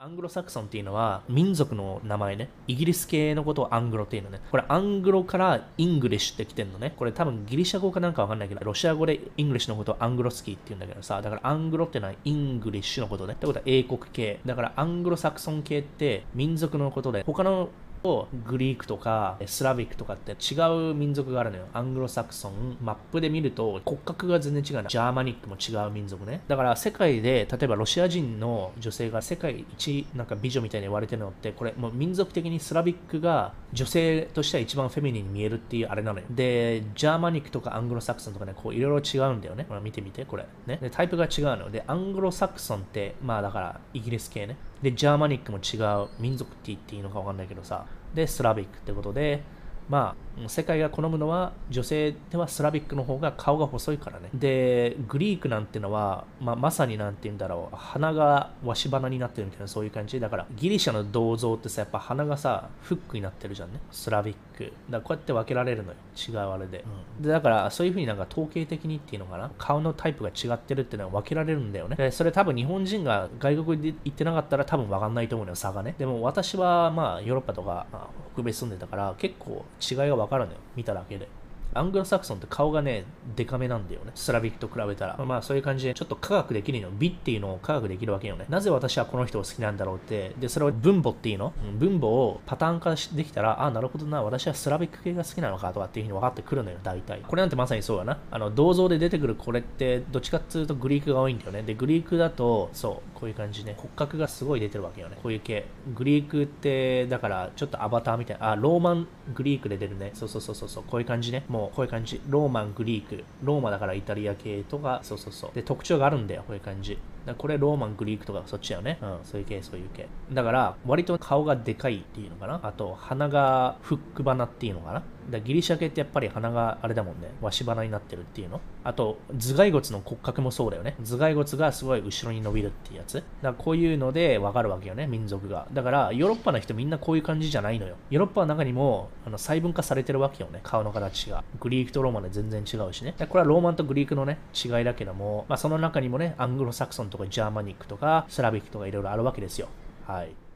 アングロサクソンっていうのは民族の名前ね。イギリス系のことを Anglo っていうのね。これ Anglo から English って来てんのね。これ多分ギリシャ語かなんかわかんないけど、ロシア語で English のことをアングロスキーって言うんだけどさ、だから Anglo ってのは English のことね。ってことは英国系。だからアングロサクソン系って民族のことで、他のと Greek とか Slavic とかって違う民族があるのよ。アングロサクソン。マップで見ると骨格が全然違うの。ジャーマニックも違う民族ね。だから世界で、例えばロシア人の女性が世界一なんか美女みたいに言われてるのって、これもう民族的に Slavic が女性としては一番フェミニンに見えるっていうあれなのよ。で、ジャーマニックとかアングロサクソンとかね、こういろいろ違うんだよね。ほら見てみて、これ。ね。で、タイプが違うので、アングロサクソンって、まあだからイギリス系ね。で、ジャーマニックも違う民族って言っていいのかわかんないけどさ、で、スラビックってことで、まあ、世界が好むのは女性ではスラビックの方が顔が細いからね。で、グリークなんてのは、まあ、まさになんて言うんだろう、鼻がわし鼻になってるみたいなそういう感じ。だからギリシャの銅像ってさ、やっぱ鼻がさ、フックになってるじゃんね。スラビック。だこうやって分けられるのよ。違うあれで。うん、でだからそういう風になんか統計的にっていうのかな。顔のタイプが違ってるっていうのは分けられるんだよね。で、それ多分日本人が外国で行ってなかったら多分分かんないと思うのよ、差がね。でも私はまあヨーロッパとか、まあ、北米住んでたから結構違いが分かるのよ。見ただけで。アングロサクソンって顔がね、デカめなんだよね。スラビックと比べたら。まあそういう感じで、ちょっと科学できるの。美っていうのを科学できるわけよね。なぜ私はこの人を好きなんだろうって。で、それを分母っていうの？分母をパターン化できたら、あ、なるほどな、私はスラビック系が好きなのかとかっていうふうに分かってくるのよ、大体。これなんてまさにそうやな。あの、銅像で出てくるこれって、どっちかっていうとグリークが多いんだよね。で、グリークだと、そう、こういう感じね。骨格がすごい出てるわけよね。こういう系。グリークって、だから、ちょっとアバターみたいな、あ、ローマングリークで出るね。そうそうそうそう、こういう感じね。もう、こういう感じ。ローマン、グリーク。ローマだからイタリア系とか、そうそうそう。で、特徴があるんだよ、こういう感じ。これローマン、グリークとかそっちだよね。うん、そういう系、そういう系。だから、割と顔がでかいっていうのかな。あと、鼻がフック鼻っていうのかな。だギリシャ系ってやっぱり鼻があれだもんね。わし鼻になってるっていうの。あと、頭蓋骨の骨格もそうだよね。頭蓋骨がすごい後ろに伸びるっていうやつ。だからこういうのでわかるわけよね、民族が。だから、ヨーロッパの人みんなこういう感じじゃないのよ。ヨーロッパの中にもあの細分化されてるわけよね。顔の形が。グリークとローマで全然違うしね。これはローマンとグリークのね、違いだけども、まあその中にもね、アングロサクソンンとかジャーマニックとかスラビックとかいろいろあるわけですよ。はい。